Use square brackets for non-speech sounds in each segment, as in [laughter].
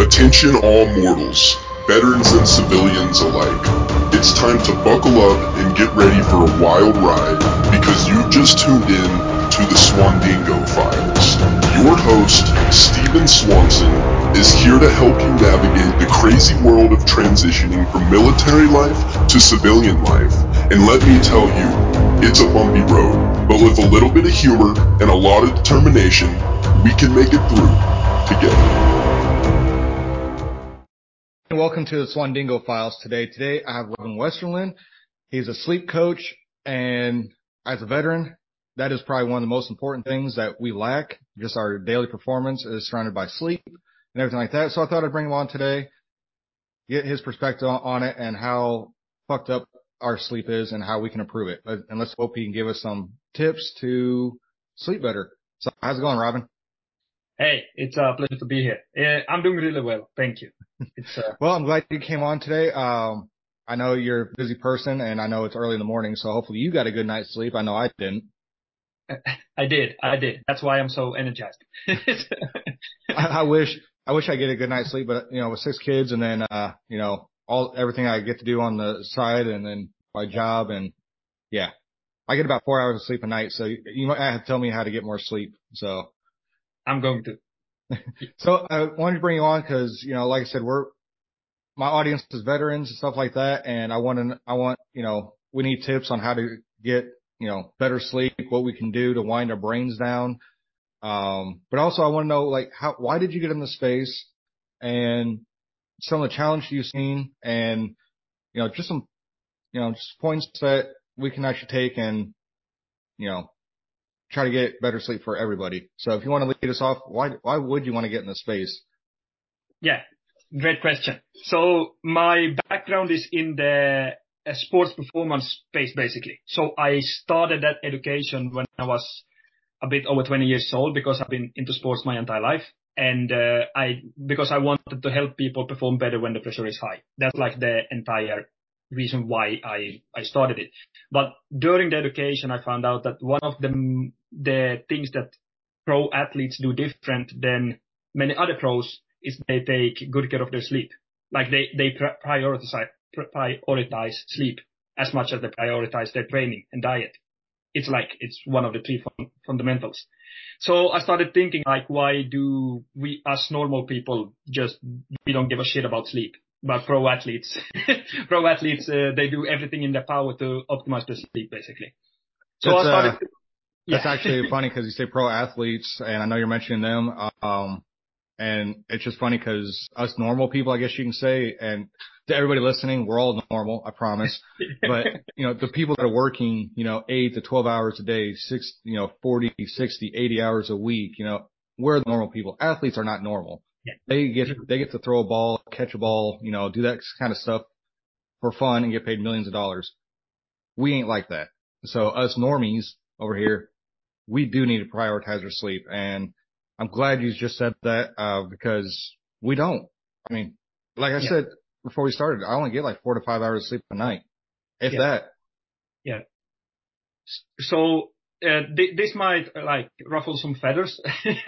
Attention all mortals, veterans and civilians alike. It's time to buckle up and get ready for a wild ride because you've just tuned in to the Swandingo Files. Your host, Stephen Swanson, is here to help you navigate the crazy world of transitioning from military life to civilian life. And let me tell you, it's a bumpy road, but with a little bit of humor and a lot of determination, we can make it through together. Welcome to the Swandingo Files today. Today I have Robin Westerlund. He's a sleep coach and as a veteran, that is probably one of the most important things that we lack. Just our daily performance is surrounded by sleep and everything like that. So I thought I'd bring him on today, get his perspective on it and how fucked up our sleep is and how we can improve it. And let's hope he can give us some tips to sleep better. So how's it going, Robin? Hey, it's a pleasure to be here. Uh, I'm doing really well. Thank you. It's, uh... well, I'm glad you came on today. Um, I know you're a busy person and I know it's early in the morning. So hopefully you got a good night's sleep. I know I didn't. [laughs] I did. I did. That's why I'm so energized. [laughs] I, I wish, I wish I get a good night's sleep, but you know, with six kids and then, uh, you know, all, everything I get to do on the side and then my job and yeah, I get about four hours of sleep a night. So you, you might have to tell me how to get more sleep. So I'm going to. [laughs] so I wanted to bring you on because, you know, like I said, we're, my audience is veterans and stuff like that. And I want to, I want, you know, we need tips on how to get, you know, better sleep, what we can do to wind our brains down. Um, but also I want to know, like, how, why did you get in the space and some of the challenges you've seen and, you know, just some, you know, just points that we can actually take and, you know, try to get better sleep for everybody. So if you want to lead us off, why why would you want to get in the space? Yeah, great question. So my background is in the uh, sports performance space, basically. So I started that education when I was a bit over 20 years old because I've been into sports my entire life. And uh, I because I wanted to help people perform better when the pressure is high. That's like the entire reason why I, I started it. But during the education, I found out that one of the, the things that pro athletes do different than many other pros is they take good care of their sleep. Like they, they prioritize, prioritize sleep as much as they prioritize their training and diet. It's like, it's one of the three fun, fundamentals. So I started thinking like, why do we as normal people just, we don't give a shit about sleep? but pro athletes, [laughs] pro athletes, uh, they do everything in their power to optimize their sleep, basically. So that's, I started. Uh, yeah. That's actually funny because you say pro athletes, and I know you're mentioning them. Um, and it's just funny because us normal people, I guess you can say, and to everybody listening, we're all normal, I promise. [laughs] but, you know, the people that are working, you know, eight to 12 hours a day, six, you know, 40, 60, 80 hours a week, you know, we're the normal people. Athletes are not normal. Yeah. They get they get to throw a ball, catch a ball, you know, do that kind of stuff for fun and get paid millions of dollars. We ain't like that. So us normies over here, we do need to prioritize our sleep. And I'm glad you just said that, uh, because we don't. I mean, like I yeah. said before we started, I only get like four to five hours of sleep a night, if yeah. that. Yeah. So uh, th- this might like ruffle some feathers,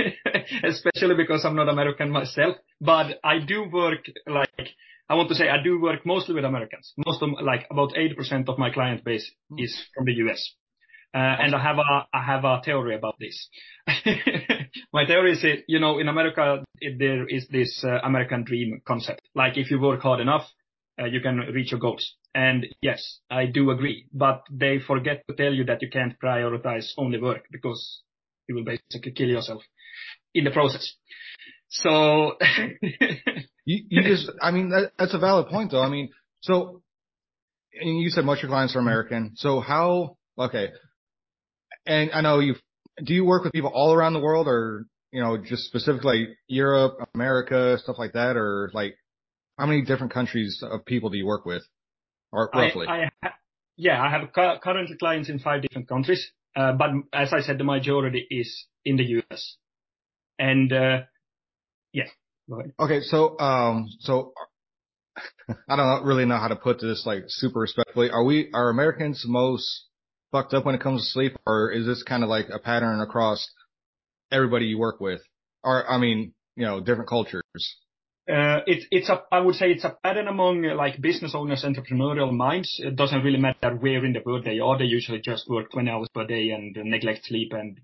[laughs] especially because I'm not American myself. But I do work like I want to say I do work mostly with Americans. Most of like about 80% of my client base is from the US. Uh, and I have a I have a theory about this. [laughs] my theory is that you know in America it, there is this uh, American dream concept. Like if you work hard enough, uh, you can reach your goals. And yes, I do agree, but they forget to tell you that you can't prioritize only work because you will basically kill yourself in the process. So [laughs] you, you just, I mean, that, that's a valid point though. I mean, so, and you said most of your clients are American. So how, okay. And I know you, do you work with people all around the world or, you know, just specifically Europe, America, stuff like that? Or like, how many different countries of people do you work with? Or roughly? I, I yeah, I have currently clients in five different countries. Uh, but as I said, the majority is in the US. And, uh, yeah, go ahead. Okay. So, um, so [laughs] I don't really know how to put this like super respectfully. Are we, are Americans most fucked up when it comes to sleep or is this kind of like a pattern across everybody you work with? Or, I mean, you know, different cultures? Uh, it, it's a, I would say it's a pattern among uh, like business owners, entrepreneurial minds. It doesn't really matter where in the world they are. They usually just work 20 hours per day and neglect sleep and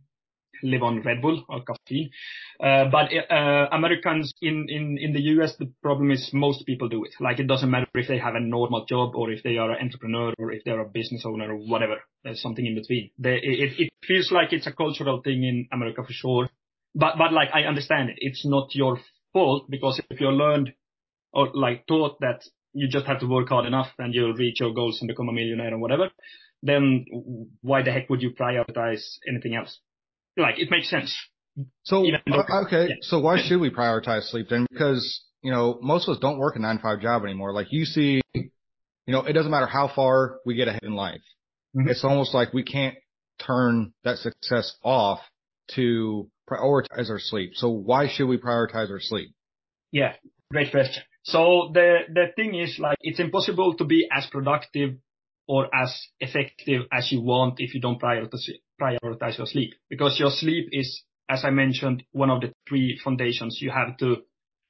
live on Red Bull or caffeine. Uh, but uh, Americans in, in, in the US, the problem is most people do it. Like it doesn't matter if they have a normal job or if they are an entrepreneur or if they're a business owner or whatever. There's something in between. They, it, it feels like it's a cultural thing in America for sure. But, but like I understand it. It's not your fault because if you're learned or like taught that you just have to work hard enough and you'll reach your goals and become a millionaire or whatever, then why the heck would you prioritize anything else? Like it makes sense. So uh, okay, yeah. so why should we prioritize sleep then? Because you know most of us don't work a nine to five job anymore. Like you see, you know it doesn't matter how far we get ahead in life. Mm-hmm. It's almost like we can't turn that success off to prioritize our sleep. So why should we prioritize our sleep? Yeah, great question. So the the thing is like it's impossible to be as productive or as effective as you want if you don't prioritize prioritize your sleep because your sleep is, as I mentioned, one of the three foundations you have to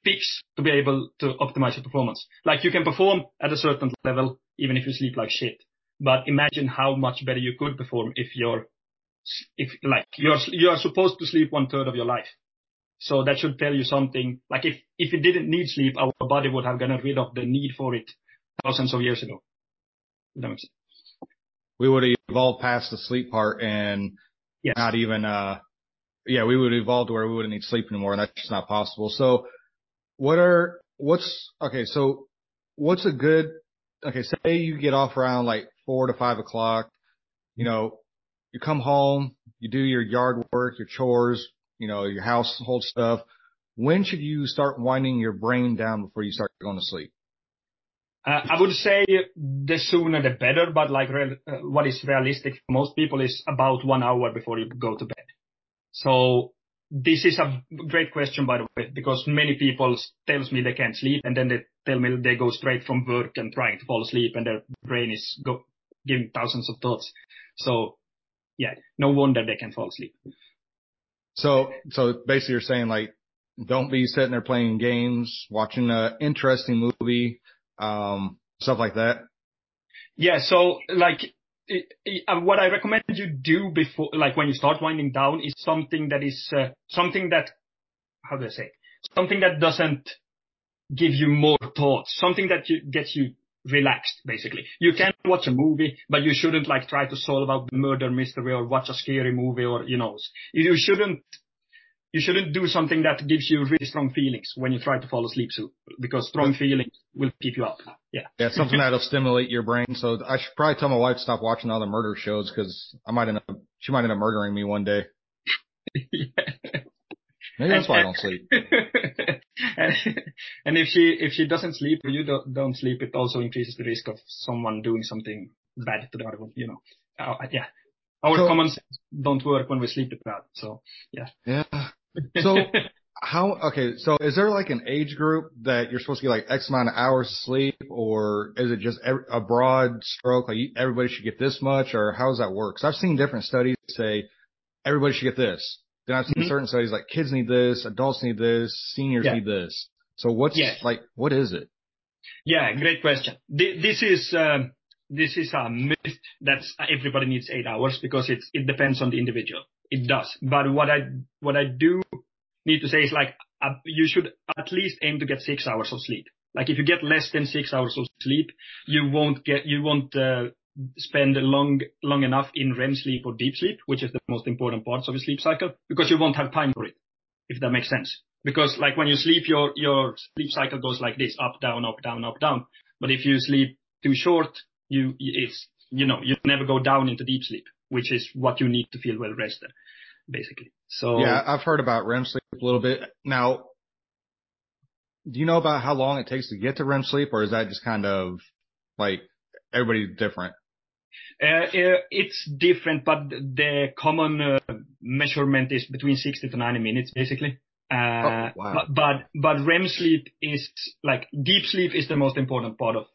fix to be able to optimize your performance. Like you can perform at a certain level even if you sleep like shit. But imagine how much better you could perform if you're, if like you're, you are supposed to sleep one third of your life. So that should tell you something. Like if, if you didn't need sleep, our body would have gotten rid of the need for it thousands of years ago. That makes sense we would have evolved past the sleep part and yes. not even, uh, yeah, we would evolve to where we wouldn't need sleep anymore and that's just not possible. So what are, what's, okay, so what's a good, okay, say you get off around like four to five o'clock, you know, you come home, you do your yard work, your chores, you know, your household stuff. When should you start winding your brain down before you start going to sleep? Uh, I would say the sooner the better, but like uh, what is realistic for most people is about one hour before you go to bed. So this is a great question, by the way, because many people tells me they can't sleep and then they tell me they go straight from work and trying to fall asleep and their brain is go, giving thousands of thoughts. So yeah, no wonder they can fall asleep. So, so basically you're saying like, don't be sitting there playing games, watching an interesting movie, um, stuff like that? Yeah. So like, it, it, uh, what I recommend you do before, like when you start winding down is something that is, uh, something that, how do I say, something that doesn't give you more thoughts, something that you, gets you relaxed, basically. You can watch a movie, but you shouldn't like try to solve out the murder mystery or watch a scary movie or, you know, you shouldn't you shouldn't do something that gives you really strong feelings when you try to fall asleep soon, because strong feelings will keep you up. Yeah. Yeah, something that'll stimulate your brain. So I should probably tell my wife to stop watching all the murder shows because I might end up, she might end up murdering me one day. yeah. [laughs] Maybe that's why I don't sleep. [laughs] and, if she if she doesn't sleep or you don't, don't sleep, it also increases the risk of someone doing something bad to the other one. You know, uh, yeah. Our so, common sense don't work when we sleep deprived. So yeah. Yeah. So [laughs] how, okay. So is there like an age group that you're supposed to get like X amount of hours of sleep or is it just a broad stroke? Like everybody should get this much or how does that work? Cause I've seen different studies say everybody should get this. Then I've seen mm-hmm. certain studies like kids need this, adults need this, seniors yeah. need this. So what's yeah. like, what is it? Yeah, great question. This is, um, this is a myth that everybody needs eight hours because it, it depends on the individual. It does. But what I, what I do need to say is like, uh, you should at least aim to get six hours of sleep. Like if you get less than six hours of sleep, you won't get, you won't, uh, spend long, long enough in REM sleep or deep sleep, which is the most important parts of your sleep cycle, because you won't have time for it, if that makes sense. Because like when you sleep, your, your sleep cycle goes like this, up, down, up, down, up, down. But if you sleep too short, you, it's, you know, you never go down into deep sleep, which is what you need to feel well rested, basically. So. Yeah, I've heard about REM sleep a little bit. Now, do you know about how long it takes to get to REM sleep or is that just kind of like everybody's different? Uh, uh it's different, but the common uh, measurement is between 60 to 90 minutes, basically. Uh, oh, wow. but, but, but REM sleep is like deep sleep is the most important part of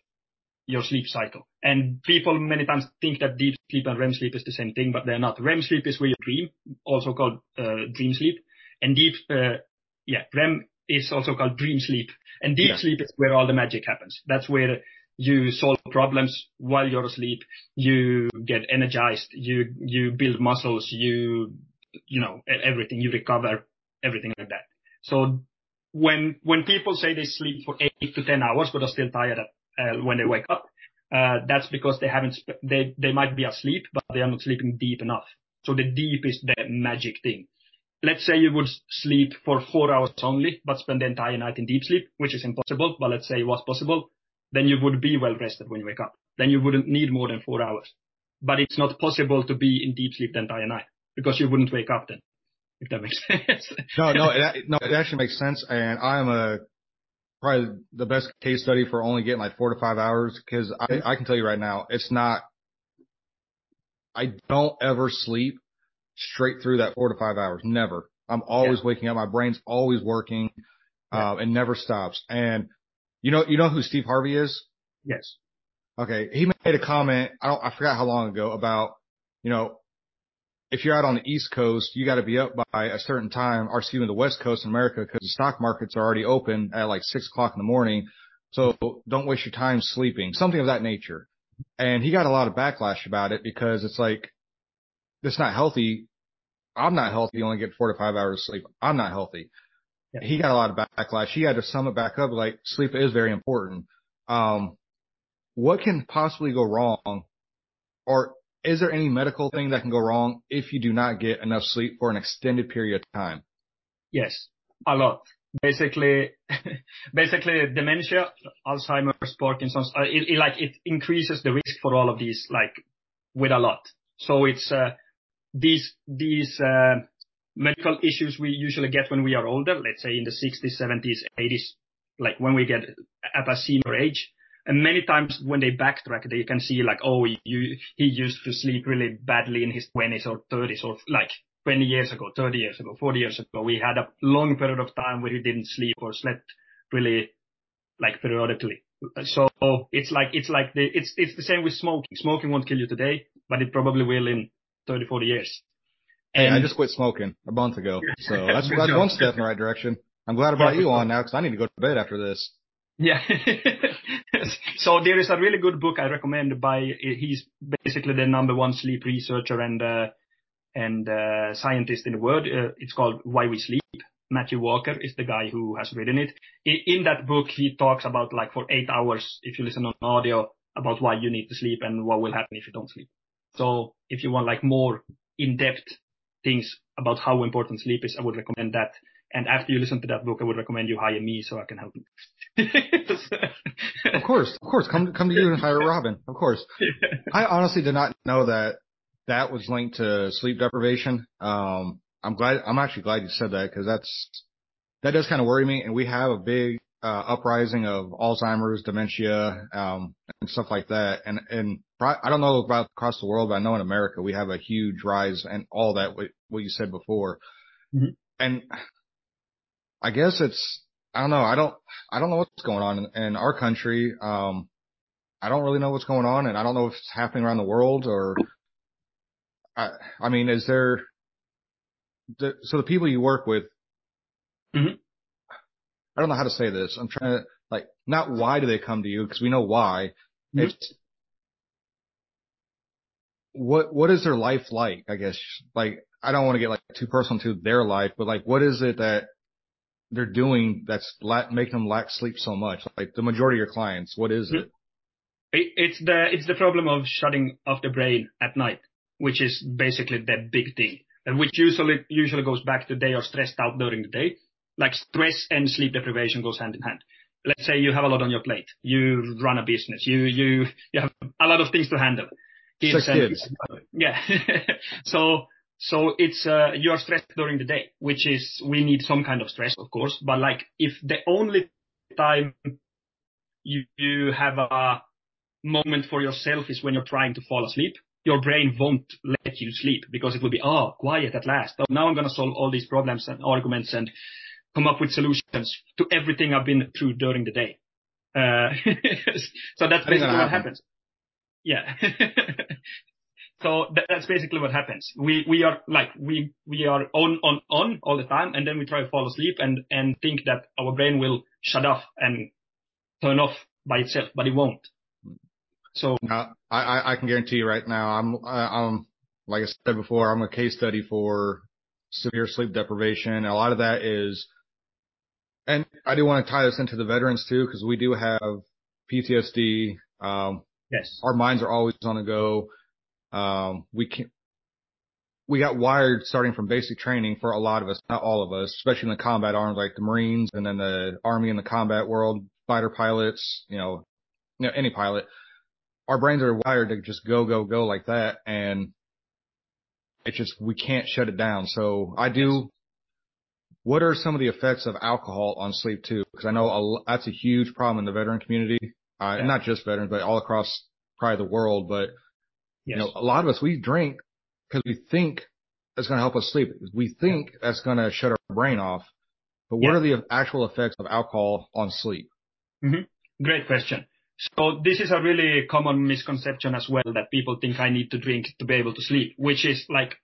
your sleep cycle. And people many times think that deep sleep and REM sleep is the same thing, but they're not. REM sleep is where you dream, also called uh, dream sleep. And deep, uh, yeah, REM is also called dream sleep. And deep yeah. sleep is where all the magic happens. That's where you solve problems while you're asleep. You get energized. You, you build muscles. You, you know, everything. You recover everything like that. So when, when people say they sleep for eight to 10 hours, but are still tired at, when they wake up, uh, that's because they haven't, they, they might be asleep, but they are not sleeping deep enough. So the deep is the magic thing. Let's say you would sleep for four hours only, but spend the entire night in deep sleep, which is impossible, but let's say it was possible, then you would be well rested when you wake up. Then you wouldn't need more than four hours. But it's not possible to be in deep sleep the entire night because you wouldn't wake up then. If that makes [laughs] sense. no, no, it, no, it actually makes sense. And I'm a probably the best case study for only getting like four to five hours because I, I can tell you right now, it's not I don't ever sleep straight through that four to five hours. Never. I'm always yeah. waking up. My brain's always working, yeah. uh, and never stops. And you know, you know who Steve Harvey is? Yes. Okay. He made a comment. I don't, I forgot how long ago about, you know, if you're out on the East Coast, you got to be up by a certain time, or excuse me, the West Coast in America, because the stock markets are already open at like six o'clock in the morning. So don't waste your time sleeping, something of that nature. And he got a lot of backlash about it because it's like, it's not healthy. I'm not healthy. You only get four to five hours of sleep. I'm not healthy. Yeah. He got a lot of backlash. He had to sum it back up like sleep is very important. Um, what can possibly go wrong or is there any medical thing that can go wrong if you do not get enough sleep for an extended period of time? Yes, a lot basically [laughs] basically dementia, Alzheimer's, Parkinson's, uh, it, like it increases the risk for all of these like with a lot. So it's uh, these these uh, medical issues we usually get when we are older, let's say in the 60s, 70s, 80s, like when we get at a senior age. And many times when they backtrack, they can see like, oh, you, he used to sleep really badly in his 20s or 30s or like 20 years ago, 30 years ago, 40 years ago, we had a long period of time where he didn't sleep or slept really like periodically. So it's like, it's like the, it's, it's the same with smoking. Smoking won't kill you today, but it probably will in 30, 40 years. And hey, I just quit smoking a month ago. So [laughs] that's, that's one step in the right direction. I'm glad I brought you on now because I need to go to bed after this. Yeah. [laughs] so there is a really good book I recommend by, he's basically the number one sleep researcher and, uh, and uh, scientist in the world. Uh, it's called Why We Sleep. Matthew Walker is the guy who has written it. In, that book, he talks about like for eight hours, if you listen on audio, about why you need to sleep and what will happen if you don't sleep. So if you want like more in-depth things about how important sleep is, I would recommend that. And after you listen to that book, I would recommend you hire me so I can help you. of course, of course. Come, come to you and hire Robin. Of course. I honestly did not know that that was linked to sleep deprivation. Um, I'm glad, I'm actually glad you said that because that's, that does kind of worry me. And we have a big, uh, uprising of Alzheimer's, dementia, um, and stuff like that. And, and I don't know about across the world, but I know in America we have a huge rise and all that, what, what you said before. Mm-hmm. And I guess it's, I don't know. I don't, I don't know what's going on in, in our country. Um, I don't really know what's going on and I don't know if it's happening around the world or I, I mean, is there, the, so the people you work with, mm-hmm. I don't know how to say this. I'm trying to like, not why do they come to you? Cause we know why. Mm-hmm. It's what, what is their life like? I guess like, I don't want to get like too personal to their life, but like, what is it that they're doing that's la- making them lack sleep so much? Like the majority of your clients, what is it? It's the, it's the problem of shutting off the brain at night which is basically the big thing, and which usually usually goes back to they are stressed out during the day. Like stress and sleep deprivation goes hand in hand. Let's say you have a lot on your plate. You run a business. You you you have a lot of things to handle. Kids Six and, kids. [laughs] Yeah. [laughs] so so it's uh, you are stressed during the day, which is we need some kind of stress, of course. But like if the only time you you have a moment for yourself is when you're trying to fall asleep, your brain won't let you sleep because it will be, oh, quiet at last. Oh, now I'm going to solve all these problems and arguments and come up with solutions to everything I've been through during the day. Uh, [laughs] so that's basically what happens. Yeah. [laughs] so that, that's basically what happens. We we are like we we are on on on all the time, and then we try to fall asleep and and think that our brain will shut off and turn off by itself, but it won't. So uh, I I can guarantee you right now, I'm I'm like I said before, I'm a case study for severe sleep deprivation. A lot of that is, and I do want to tie this into the veterans too, because we do have PTSD. Um, yes, our minds are always on the go. Um, we can we got wired starting from basic training for a lot of us, not all of us, especially in the combat arms like the Marines and then the Army and the combat world, fighter pilots, you know, you know, any pilot. Our brains are wired to just go, go, go like that. And it's just, we can't shut it down. So I do. What are some of the effects of alcohol on sleep too? Because I know a, that's a huge problem in the veteran community, uh, yeah. not just veterans, but all across probably the world. But Yes. You know, a lot of us, we drink because we think it's going to help us sleep. We think that's going to shut our brain off. But what yeah. are the actual effects of alcohol on sleep? Mm-hmm. Great question. So this is a really common misconception as well that people think I need to drink to be able to sleep, which is like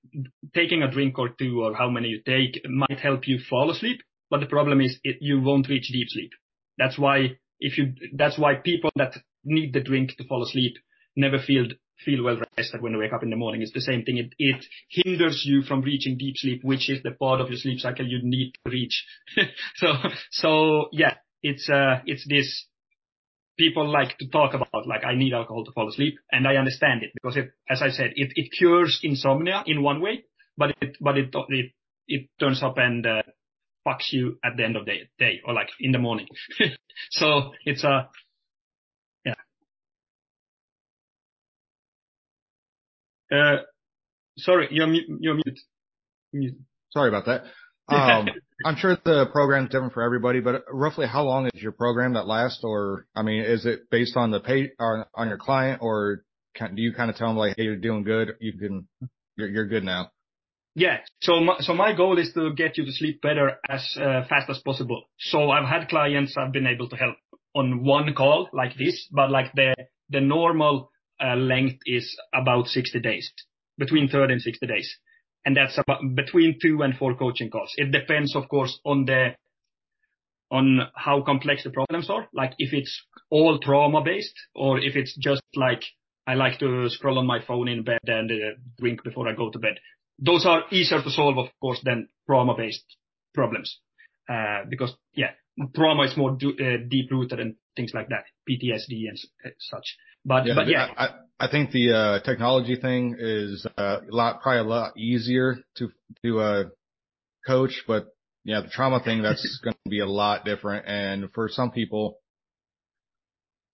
taking a drink or two or how many you take might help you fall asleep. But the problem is it, you won't reach deep sleep. That's why if you, that's why people that need the drink to fall asleep never feel feel well rested when you wake up in the morning. It's the same thing. It, it hinders you from reaching deep sleep, which is the part of your sleep cycle you need to reach. [laughs] so, so yeah, it's, uh, it's this people like to talk about, like, I need alcohol to fall asleep. And I understand it because it, as I said, it, it cures insomnia in one way, but it, but it, it, it turns up and, uh, fucks you at the end of the day or like in the morning. [laughs] so it's a, Uh, sorry, you're mute. Mute. Sorry about that. [laughs] Um, I'm sure the program's different for everybody, but roughly how long is your program that lasts? Or, I mean, is it based on the pay or on your client, or do you kind of tell them like, "Hey, you're doing good. You can, you're good now"? Yeah. So my goal is to get you to sleep better as uh, fast as possible. So I've had clients I've been able to help on one call like this, but like the normal uh, length is about 60 days, between 30 and 60 days. And that's about between two and four coaching calls. It depends, of course, on the on how complex the problems are. Like if it's all trauma based or if it's just like I like to scroll on my phone in bed and uh, drink before I go to bed. Those are easier to solve, of course, than trauma based problems. Uh, because yeah, trauma is more uh, deep rooted and things like that, PTSD and uh, such. But yeah, but yeah, I, I think the uh, technology thing is uh, a lot probably a lot easier to to uh, coach, but yeah, the trauma thing that's [laughs] going to be a lot different. And for some people,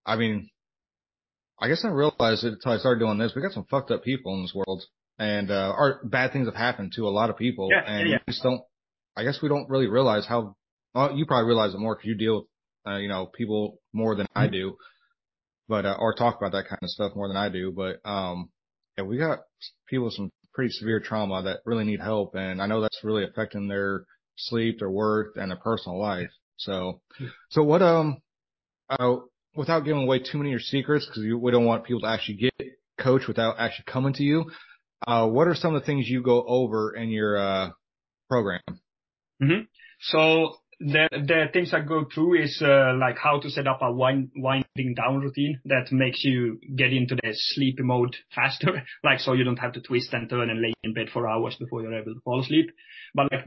I mean, I guess I realized it until I started doing this. We got some fucked up people in this world, and uh, our bad things have happened to a lot of people, yeah, and yeah. we just don't. I guess we don't really realize how. Well, you probably realize it more because you deal with, uh, you know, people more than I mm-hmm. do but uh, or talk about that kind of stuff more than I do. But um, yeah, we got people with some pretty severe trauma that really need help, and I know that's really affecting their sleep, their work, and their personal life. So, so what um, uh, without giving away too many of your secrets, because we don't want people to actually get coach without actually coming to you. Uh, what are some of the things you go over in your uh, program? Mm-hmm. So the the things I go through is uh, like how to set up a wind, winding down routine that makes you get into the sleepy mode [laughs] faster, like so you don't have to twist and turn and lay in bed for hours before you're able to fall asleep. But like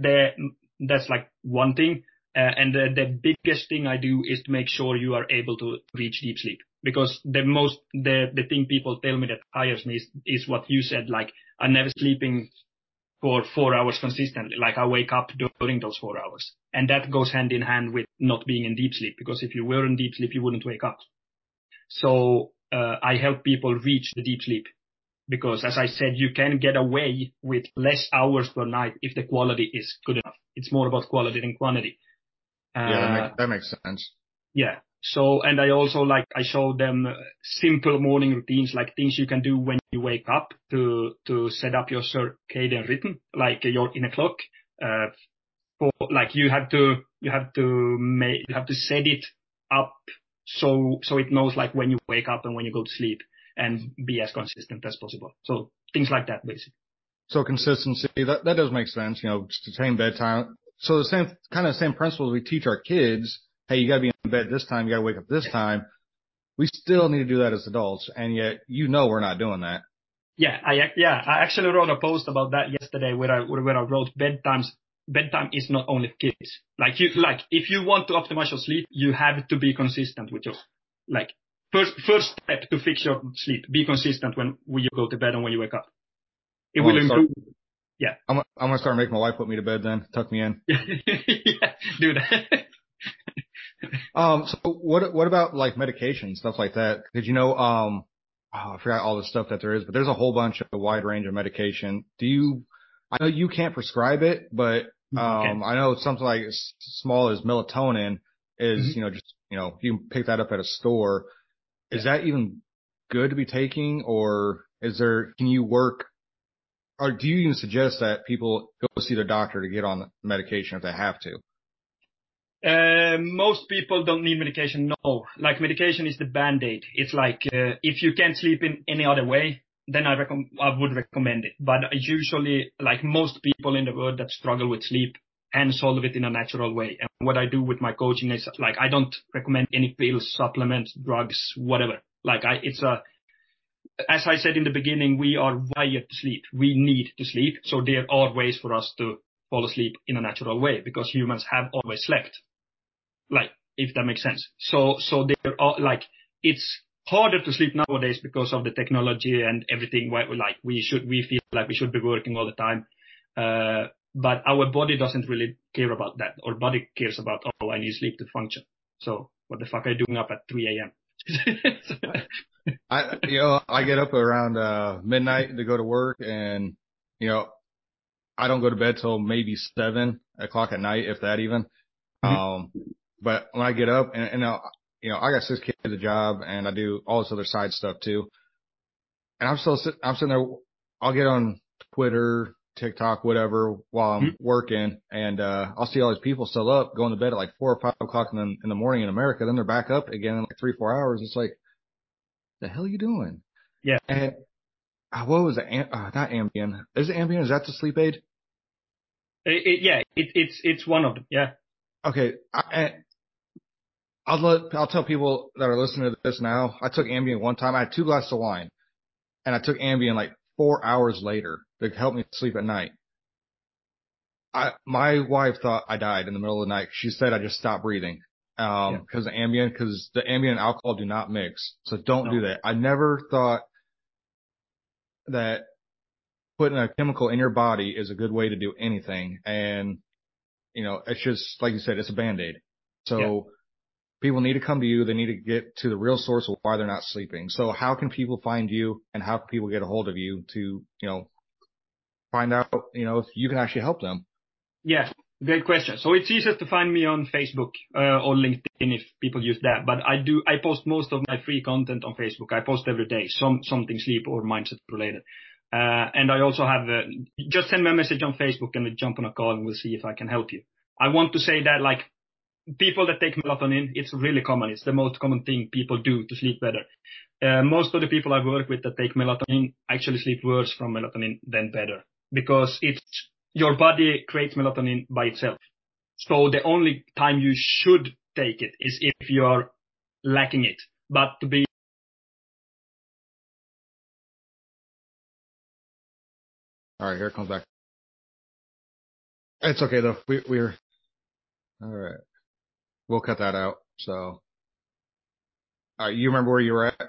that's like one thing, uh, and the, the biggest thing I do is to make sure you are able to reach deep sleep. Because the most the the thing people tell me that tires me is what you said like I'm never sleeping for four hours consistently. Like I wake up during those four hours. And that goes hand in hand with not being in deep sleep because if you were in deep sleep, you wouldn't wake up. So, uh, I help people reach the deep sleep because as I said, you can get away with less hours per night if the quality is good enough. It's more about quality than quantity. Uh, yeah, that, make, that makes sense. Yeah. So, and I also like, I show them simple morning routines, like things you can do when you wake up to, to set up your circadian rhythm, like your inner clock. Uh, for, like you have to, you have to make, you have to set it up so, so it knows like when you wake up and when you go to sleep and be as consistent as possible. So things like that, basically. So consistency, that, that does make sense, you know, just the same bedtime. So the same, kind of same principles we teach our kids, hey, you gotta be in bed this time, you gotta wake up this time. We still need to do that as adults, and yet you know we're not doing that. Yeah, I yeah, I actually wrote a post about that yesterday where I where I wrote bedtimes bedtime is not only for kids. Like you like if you want to optimize your sleep, you have to be consistent with your like first first step to fix your sleep. Be consistent when, when you go to bed and when you wake up. It will improve. Start, yeah. I'm, I'm gonna start making my wife put me to bed then. Tuck me in. [laughs] yeah, do that. [laughs] um, so what, what about like medication, stuff like that? Cause you know, um, oh, I forgot all the stuff that there is, but there's a whole bunch of a wide range of medication. Do you, I know you can't prescribe it, but, um, okay. I know something like as small as melatonin is, mm-hmm. you know, just, you know, you can pick that up at a store. Is yeah. that even good to be taking or is there, can you work or do you even suggest that people go see their doctor to get on medication if they have to? Uh, most people don't need medication. No, like medication is the band-aid. It's like uh, if you can't sleep in any other way, then I, recommend I would recommend it. But usually, like most people in the world that struggle with sleep, can solve it in a natural way. And what I do with my coaching is like I don't recommend any pills, supplements, drugs, whatever. Like I, it's a as I said in the beginning, we are wired to sleep. We need to sleep. So there are ways for us to fall asleep in a natural way because humans have always slept. Like, if that makes sense. So, so there are like, it's harder to sleep nowadays because of the technology and everything. Like we should, we feel like we should be working all the time. Uh, but our body doesn't really care about that. Our body cares about, oh, I need sleep to function. So what the fuck are you doing up at 3 a.m.? I, you know, I get up around, uh, midnight to go to work and, you know, I don't go to bed till maybe seven o'clock at night, if that even. Mm-hmm. But when I get up and, and now, you know, I got six kids, at a job and I do all this other side stuff too. And I'm still sitting, I'm sitting there. I'll get on Twitter, TikTok, whatever while I'm mm-hmm. working and, uh, I'll see all these people still up going to bed at like four or five o'clock in the, in the morning in America. Then they're back up again in like three, four hours. It's like, the hell are you doing? Yeah. And uh, what was it? Uh, not Ambien. Is it Ambien? Is that the sleep aid? It, it, yeah, it, it's it's one of them. Yeah. Okay. I, I'll let I'll tell people that are listening to this now. I took Ambien one time. I had two glasses of wine, and I took Ambien like four hours later to help me sleep at night. I my wife thought I died in the middle of the night. She said I just stopped breathing um, because yeah. the Ambien, because the Ambien and alcohol do not mix. So don't no. do that. I never thought that putting a chemical in your body is a good way to do anything. And, you know, it's just, like you said, it's a band-aid. So yeah. People need to come to you. They need to get to the real source of why they're not sleeping. So how can people find you and how can people get a hold of you to, you know, find out, you know, if you can actually help them? Yeah. Great question. So it's easiest to find me on Facebook uh, or LinkedIn if people use that. But I do I post most of my free content on Facebook. I post every day, some something sleep or mindset related. Uh, and I also have uh, just send me a message on Facebook and we jump on a call and we'll see if I can help you. I want to say that like people that take melatonin, it's really common. It's the most common thing people do to sleep better. Uh, most of the people I work with that take melatonin actually sleep worse from melatonin than better because it's your body creates melatonin by itself. So the only time you should take it is if you are lacking it. But to be All right, here it comes back. It's okay though. We we're all right. We'll cut that out. So, right, you remember where you were at?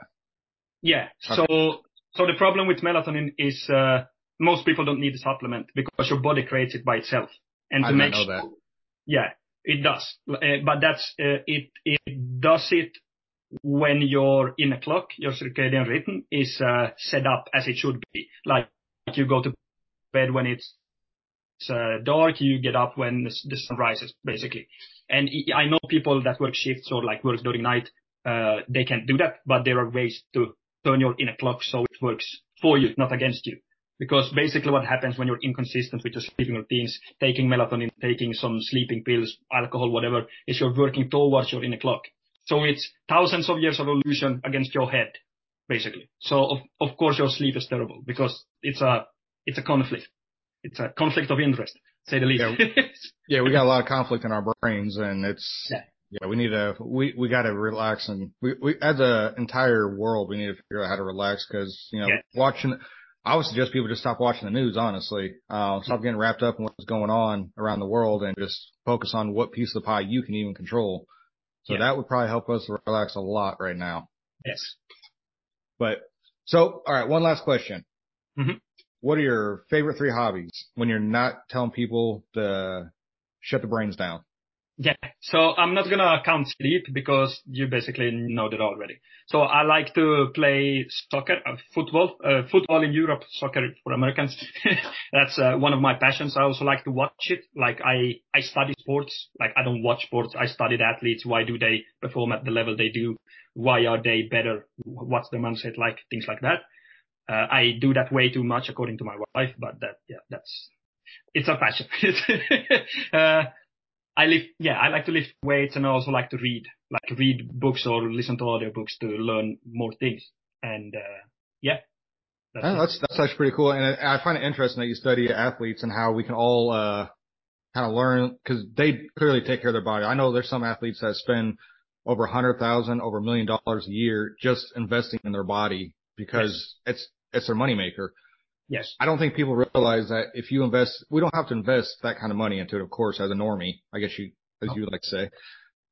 Yeah. Okay. So so the problem with melatonin is uh, most people don't need a supplement because your body creates it by itself. And to I make know that. Yeah, it does. Uh, but that's, uh, it, it does it when your inner clock, your circadian rhythm is, uh, set up as it should be. Like you go to bed when it's, uh, dark, you get up when the, the sun rises, basically. And I know people that work shifts or like work during night, uh, they can do that, but there are ways to turn your inner clock so it works for you, not against you. Because basically what happens when you're inconsistent with your sleeping routines, taking melatonin, taking some sleeping pills, alcohol, whatever, is you're working towards your inner clock. So it's thousands of years of evolution against your head. basically. So of, of course your sleep is terrible because it's a, it's a conflict. It's a conflict of interest, say the least. Yeah, [laughs] yeah we got a lot of conflict in our brains and it's, yeah. Yeah, we need to, we, we got to relax and we, we, as an entire world, we need to figure out how to relax because, you know, yeah. watching, I would suggest people just stop watching the news, honestly. Uh, stop getting wrapped up in what's going on around the world and just focus on what piece of the pie you can even control. So yeah. that would probably help us relax a lot right now. Yes. But so, all right, one last question. Mm-hmm. What are your favorite three hobbies when you're not telling people to shut the brains down? Yeah. So I'm not gonna count sleep because you basically know that already. So I like to play soccer, uh, football, uh, football in Europe, soccer for Americans. [laughs] That's uh, one of my passions. I also like to watch it. Like I, I study sports. Like I don't watch sports. I study athletes. Why do they perform at the level they do? Why are they better? What's the mindset like? Things like that. Uh, I do that way too much according to my wife, but that, yeah, that's, it's a passion. [laughs] uh, I lift, yeah, I like to lift weights and I also like to read, like read books or listen to audio books to learn more things. And, uh, yeah. That's, yeah, that's, that's actually pretty cool. And I find it interesting that you study athletes and how we can all, uh, kind of learn because they clearly take care of their body. I know there's some athletes that spend over a hundred thousand, over a million dollars a year just investing in their body because yes. it's, it's their moneymaker. Yes. I don't think people realize that if you invest, we don't have to invest that kind of money into it, of course, as a normie, I guess you, as you would like to say.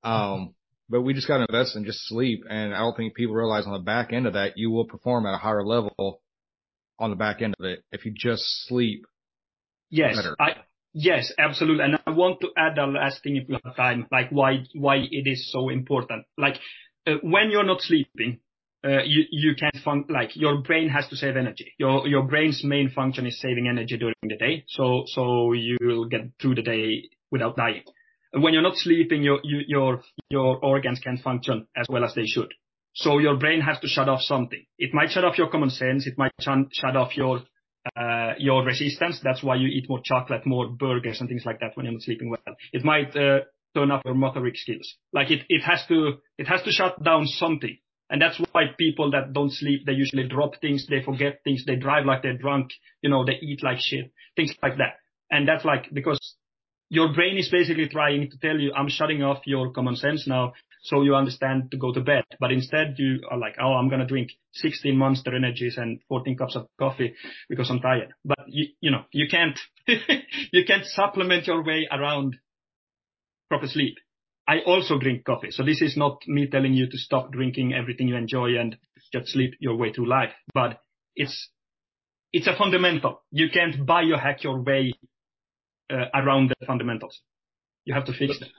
Um, but we just got to invest and just sleep. And I don't think people realize on the back end of that, you will perform at a higher level on the back end of it if you just sleep. Yes. Better. I, yes, absolutely. And I want to add a last thing if you have time, like why, why it is so important. Like, uh, when you're not sleeping, you you can't fun like your brain has to save energy. Your your brain's main function is saving energy during the day, so so you will get through the day without dying. When you're not sleeping, your you, your your organs can't function as well as they should. So your brain has to shut off something. It might shut off your common sense. It might sh- shut off your uh, your resistance. That's why you eat more chocolate, more burgers, and things like that when you're not sleeping well. It might uh, turn off your motoric skills. Like it, it has to it has to shut down something. And that's why people that don't sleep, they usually drop things, they forget things, they drive like they're drunk, you know, they eat like shit, things like that. And that's like, because your brain is basically trying to tell you, I'm shutting off your common sense now, so you understand to go to bed. But instead you are like, oh, I'm going to drink 16 Monster Energies and 14 cups of coffee because I'm tired. But you, you know, you can't, [laughs] you can't supplement your way around proper sleep. I also drink coffee. So this is not me telling you to stop drinking everything you enjoy and just sleep your way through life, but it's, it's a fundamental. You can't biohack your way uh, around the fundamentals. You have to fix them.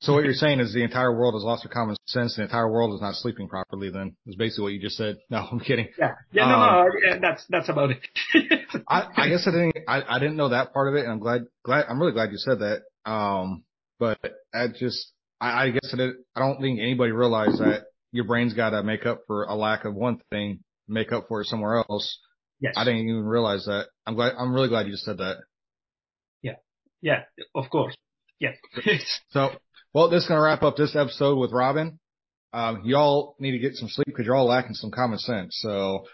So what you're saying is the entire world has lost their common sense. The entire world is not sleeping properly. Then is basically what you just said. [laughs] No, I'm kidding. Yeah, yeah, no, um, no, yeah, that's that's about it. [laughs] I, I guess I didn't, I, I didn't know that part of it, and I'm glad, glad, I'm really glad you said that. Um, but I just, I, I guess it, I don't think anybody realized that your brain's got to make up for a lack of one thing, make up for it somewhere else. Yes. I didn't even realize that. I'm glad, I'm really glad you just said that. Yeah. Yeah. Of course. Yeah. [laughs] so, well, this is going to wrap up this episode with Robin. Um, y'all need to get some sleep because you're all lacking some common sense. So,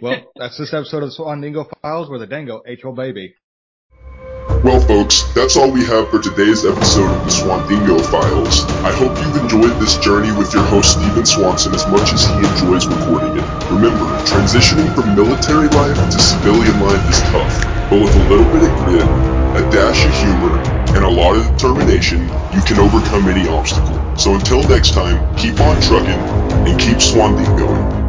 well, [laughs] that's this episode of the Swandingo Files where the Dango your baby. Well, folks, that's all we have for today's episode of the Swandingo Files. I hope you've enjoyed this journey with your host, Stephen Swanson, as much as he enjoys recording it. Remember, transitioning from military life to civilian life is tough, but with a little bit of grit, a dash of humor, and a lot of determination, you can overcome any obstacle. So until next time, keep on trucking and keep Swandingo.